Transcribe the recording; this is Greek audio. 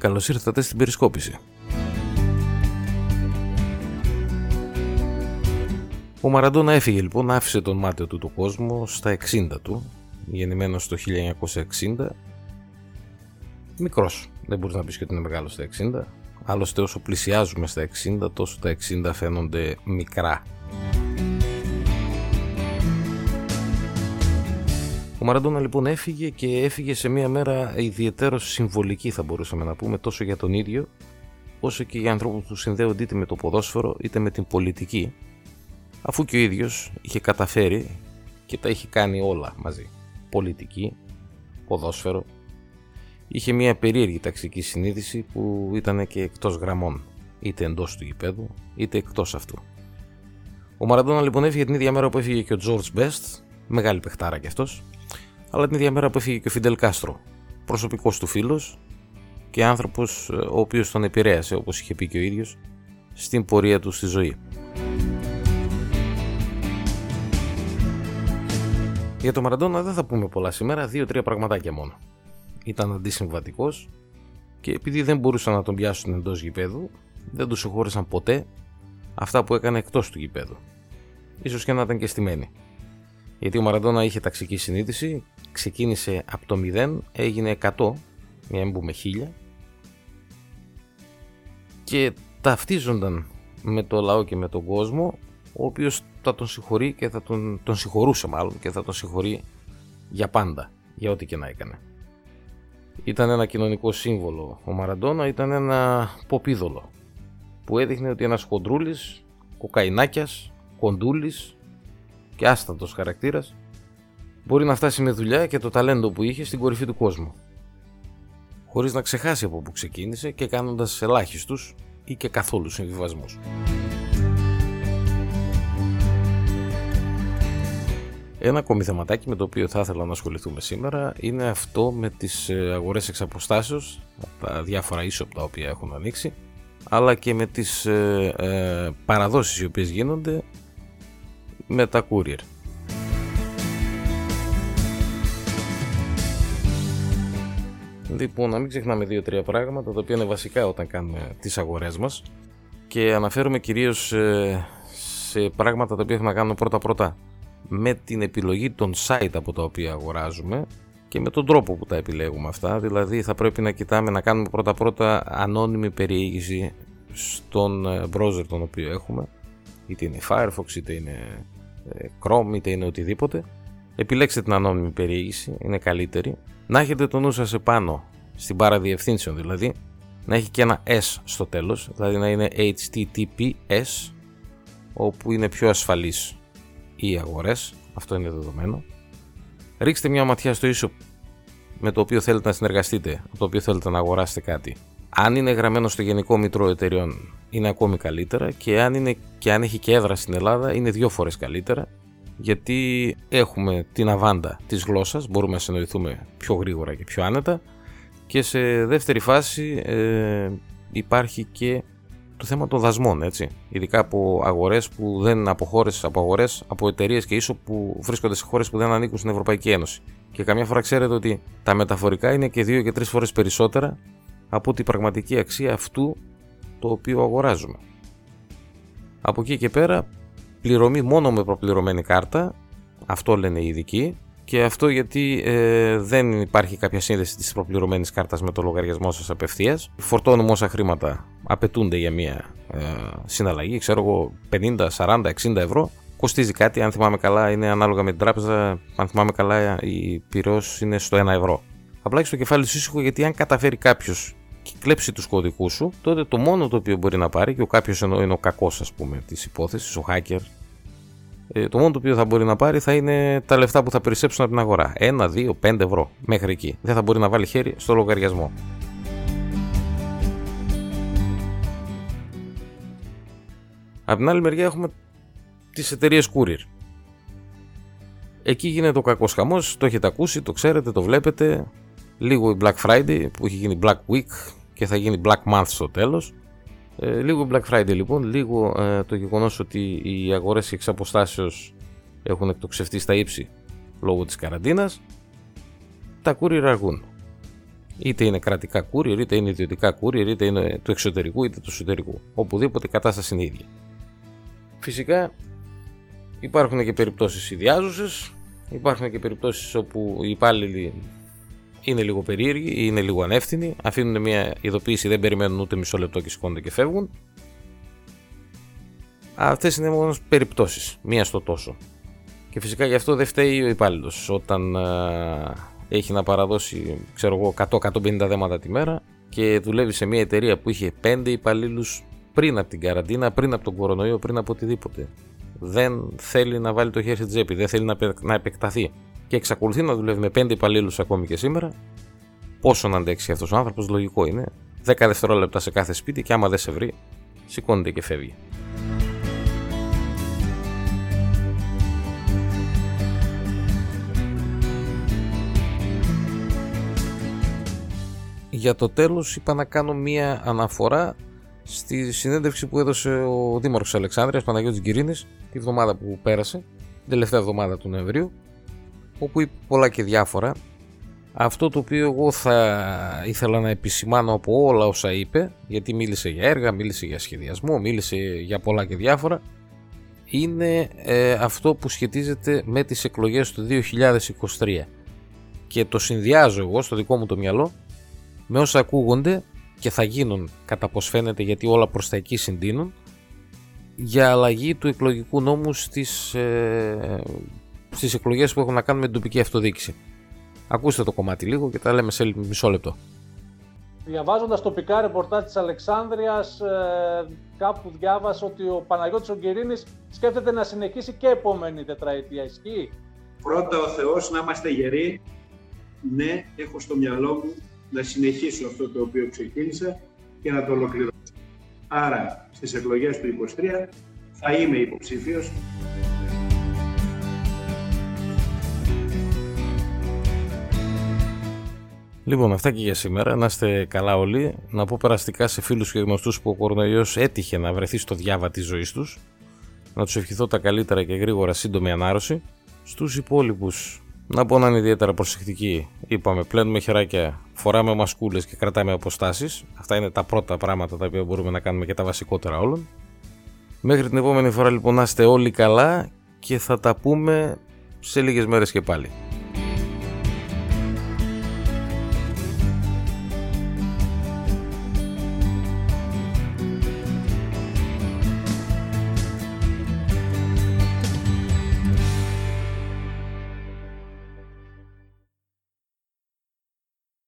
Καλώς ήρθατε στην περισκόπηση. Ο Μαραντόνα έφυγε λοιπόν, άφησε τον μάτιο του το κόσμο στα 60 του, γεννημένος το 1960. Μικρός, δεν μπορείς να πεις και ότι είναι μεγάλος στα 60. Άλλωστε όσο πλησιάζουμε στα 60, τόσο τα 60 φαίνονται μικρά. Μαραντόνα λοιπόν έφυγε και έφυγε σε μια μέρα ιδιαίτερο συμβολική θα μπορούσαμε να πούμε τόσο για τον ίδιο όσο και για ανθρώπους που συνδέονται είτε με το ποδόσφαιρο είτε με την πολιτική αφού και ο ίδιος είχε καταφέρει και τα είχε κάνει όλα μαζί. Πολιτική, ποδόσφαιρο. Είχε μια περίεργη ταξική συνείδηση που ήταν και εκτός γραμμών είτε εντός του γηπέδου είτε εκτός αυτού. Ο Μαραντόνα λοιπόν έφυγε την ίδια μέρα που έφυγε και ο George Best μεγάλη παιχτάρα κι αυτός αλλά την ίδια μέρα που έφυγε και ο Φιντελ Κάστρο, προσωπικός του φίλος και άνθρωπος ε, ο οποίος τον επηρέασε όπως είχε πει και ο ίδιος στην πορεία του στη ζωή. Για το Μαραντόνα δεν θα πούμε πολλά σήμερα, δύο-τρία πραγματάκια μόνο. Ήταν αντισυμβατικός και επειδή δεν μπορούσαν να τον πιάσουν εντός γηπέδου, δεν τους συγχώρεσαν ποτέ αυτά που έκανε εκτός του γηπέδου. Ίσως και να ήταν και στημένοι. Γιατί ο Μαραντόνα είχε ταξική συνείδηση, ξεκίνησε από το 0, έγινε 100, μια μην πούμε 1000 και ταυτίζονταν με το λαό και με τον κόσμο ο οποίος θα τον συγχωρεί και θα τον, τον συγχωρούσε μάλλον και θα τον συγχωρεί για πάντα, για ό,τι και να έκανε. Ήταν ένα κοινωνικό σύμβολο. Ο Μαραντόνα ήταν ένα ποπίδωλο που έδειχνε ότι ένας χοντρούλης, κοκαϊνάκιας, κοντούλης και άστατος χαρακτήρας μπορεί να φτάσει με δουλειά και το ταλέντο που είχε στην κορυφή του κόσμου. Χωρίς να ξεχάσει από που ξεκίνησε και κάνοντας ελάχιστους ή και καθόλου συμβιβασμούς. Ένα ακόμη θεματάκι με το οποίο θα ήθελα να ασχοληθούμε σήμερα είναι αυτό με τις ε, αγορές εξ αποστάσεως, τα διάφορα ίσοπ τα οποία έχουν ανοίξει, αλλά και με τις ε, ε, παραδόσεις οι οποίες γίνονται με τα courier. Λοιπόν, να μην ξεχνάμε δύο-τρία πράγματα τα οποία είναι βασικά όταν κάνουμε τις αγορές μας. Και αναφέρομαι κυρίως ε, σε πράγματα τα οποία έχουμε να κάνουμε πρώτα-πρώτα με την επιλογή των site από τα οποία αγοράζουμε και με τον τρόπο που τα επιλέγουμε αυτά. Δηλαδή θα πρέπει να κοιτάμε να κάνουμε πρώτα-πρώτα ανώνυμη περιήγηση στον ε, browser τον οποίο έχουμε. Είτε είναι Firefox είτε είναι ε, Chrome είτε είναι οτιδήποτε. Επιλέξτε την ανώνυμη περιήγηση, είναι καλύτερη. Να έχετε το νου σας επάνω στην μπάρα διευθύνσεων δηλαδή να έχει και ένα S στο τέλος δηλαδή να είναι HTTPS όπου είναι πιο ασφαλής οι αγορές. Αυτό είναι δεδομένο. Ρίξτε μια ματιά στο e με το οποίο θέλετε να συνεργαστείτε με το οποίο θέλετε να αγοράσετε κάτι. Αν είναι γραμμένο στο Γενικό Μητρό Εταιριών είναι ακόμη καλύτερα και αν, είναι, και αν έχει και έδρα στην Ελλάδα είναι δύο φορές καλύτερα γιατί έχουμε την αβάντα της γλώσσας, μπορούμε να συνοηθούμε πιο γρήγορα και πιο άνετα και σε δεύτερη φάση ε, υπάρχει και το θέμα των δασμών, έτσι. Ειδικά από αγορές που δεν από χώρες, από αγορές, από εταιρείες και ίσο που βρίσκονται σε χώρες που δεν ανήκουν στην Ευρωπαϊκή Ένωση. Και καμιά φορά ξέρετε ότι τα μεταφορικά είναι και δύο και τρεις φορές περισσότερα από την πραγματική αξία αυτού το οποίο αγοράζουμε. Από εκεί και πέρα πληρωμή μόνο με προπληρωμένη κάρτα, αυτό λένε οι ειδικοί, και αυτό γιατί ε, δεν υπάρχει κάποια σύνδεση της προπληρωμένης κάρτας με το λογαριασμό σας απευθείας. Φορτώνουμε όσα χρήματα απαιτούνται για μια ε, συναλλαγή, ξέρω εγώ 50, 40, 60 ευρώ. Κοστίζει κάτι, αν θυμάμαι καλά είναι ανάλογα με την τράπεζα, αν θυμάμαι καλά η πυρός είναι στο 1 ευρώ. Απλά έχεις το κεφάλι σου ήσυχο γιατί αν καταφέρει κάποιος και κλέψει τους κωδικούς σου, τότε το μόνο το οποίο μπορεί να πάρει, και ο κάποιος ενώ είναι ο κακός, ας πούμε, της υπόθεσης, ο hacker, ε, το μόνο το οποίο θα μπορεί να πάρει θα είναι τα λεφτά που θα περισσέψουν από την αγορά. 1, 2, 5 ευρώ μέχρι εκεί. Δεν θα μπορεί να βάλει χέρι στο λογαριασμό. Από την άλλη μεριά έχουμε τις εταιρείες courier. Εκεί γίνεται ο κακός χαμός, το έχετε ακούσει, το ξέρετε, το βλέπετε λίγο η Black Friday που έχει γίνει Black Week και θα γίνει Black Month στο τέλος. Ε, λίγο Black Friday λοιπόν, λίγο ε, το γεγονός ότι οι αγορές εξ αποστάσεως έχουν εκτοξευτεί στα ύψη λόγω της καραντίνας. Τα courier αργούν. Είτε είναι κρατικά courier, είτε είναι ιδιωτικά courier, είτε είναι του εξωτερικού είτε του εσωτερικού. Οπουδήποτε η κατάσταση είναι ίδια. Φυσικά υπάρχουν και περιπτώσεις ιδιάζουσες, υπάρχουν και περιπτώσεις όπου οι υπάλληλοι είναι λίγο περίεργοι ή είναι λίγο ανεύθυνοι, αφήνουν μια ειδοποίηση, δεν περιμένουν ούτε μισό λεπτό και σηκώνονται και φεύγουν. Αυτές είναι μόνος περιπτώσεις, μία στο τόσο. Και φυσικά γι' αυτό δεν φταίει ο υπάλληλος. Όταν α, έχει να παραδώσει, ξέρω εγώ, 100-150 δέματα τη μέρα και δουλεύει σε μια εταιρεία που είχε 5 υπαλλήλους πριν από την καραντίνα, πριν από τον κορονοϊό, πριν από οτιδήποτε. Δεν θέλει να βάλει το χέρι στην τσέπη, δεν θέλει να επεκταθεί. Και εξακολουθεί να δουλεύει με 5 υπαλλήλους ακόμη και σήμερα. Πόσο να αντέξει αυτός ο άνθρωπος, λογικό είναι. 10 δευτερόλεπτα σε κάθε σπίτι και άμα δεν σε βρει, σηκώνεται και φεύγει. για το τέλος είπα να κάνω μία αναφορά στη συνέντευξη που έδωσε ο Δήμαρχος Αλεξάνδρειας Παναγιώτης Γκυρίνης τη βδομάδα που πέρασε, την τελευταία εβδομάδα του Νοεμβρίου όπου είπε πολλά και διάφορα. Αυτό το οποίο εγώ θα ήθελα να επισημάνω από όλα όσα είπε γιατί μίλησε για έργα, μίλησε για σχεδιασμό, μίλησε για πολλά και διάφορα είναι ε, αυτό που σχετίζεται με τις εκλογές του 2023 και το συνδυάζω εγώ στο δικό μου το μυαλό με όσα ακούγονται και θα γίνουν κατά πως φαίνεται γιατί όλα προς τα εκεί συντείνουν για αλλαγή του εκλογικού νόμου στις, ε, στις εκλογές που έχουν να κάνουν με την τοπική αυτοδιοίκηση. Ακούστε το κομμάτι λίγο και τα λέμε σε μισό λεπτό. Διαβάζοντας τοπικά ρεπορτάζ της Αλεξάνδρειας, ε, κάπου διάβασα ότι ο Παναγιώτης Ογκυρίνη σκέφτεται να συνεχίσει και επόμενη τετραετία. Ισχύει; Πρώτα ο Θεός να είμαστε γεροί. Ναι, έχω στο μυαλό μου να συνεχίσω αυτό το οποίο ξεκίνησα και να το ολοκληρώσω. Άρα, στις εκλογές του 23 θα είμαι υποψήφιος. Λοιπόν, αυτά και για σήμερα. Να είστε καλά όλοι. Να πω περαστικά σε φίλους και γνωστούς που ο κορονοϊός έτυχε να βρεθεί στο διάβα της ζωής τους. Να τους ευχηθώ τα καλύτερα και γρήγορα σύντομη ανάρρωση. Στους υπόλοιπους να πω να είναι ιδιαίτερα προσεκτικοί. Είπαμε, πλένουμε χεράκια, φοράμε μασκούλες και κρατάμε αποστάσεις. Αυτά είναι τα πρώτα πράγματα τα οποία μπορούμε να κάνουμε και τα βασικότερα όλων. Μέχρι την επόμενη φορά λοιπόν να είστε όλοι καλά και θα τα πούμε σε λίγες μέρες και πάλι.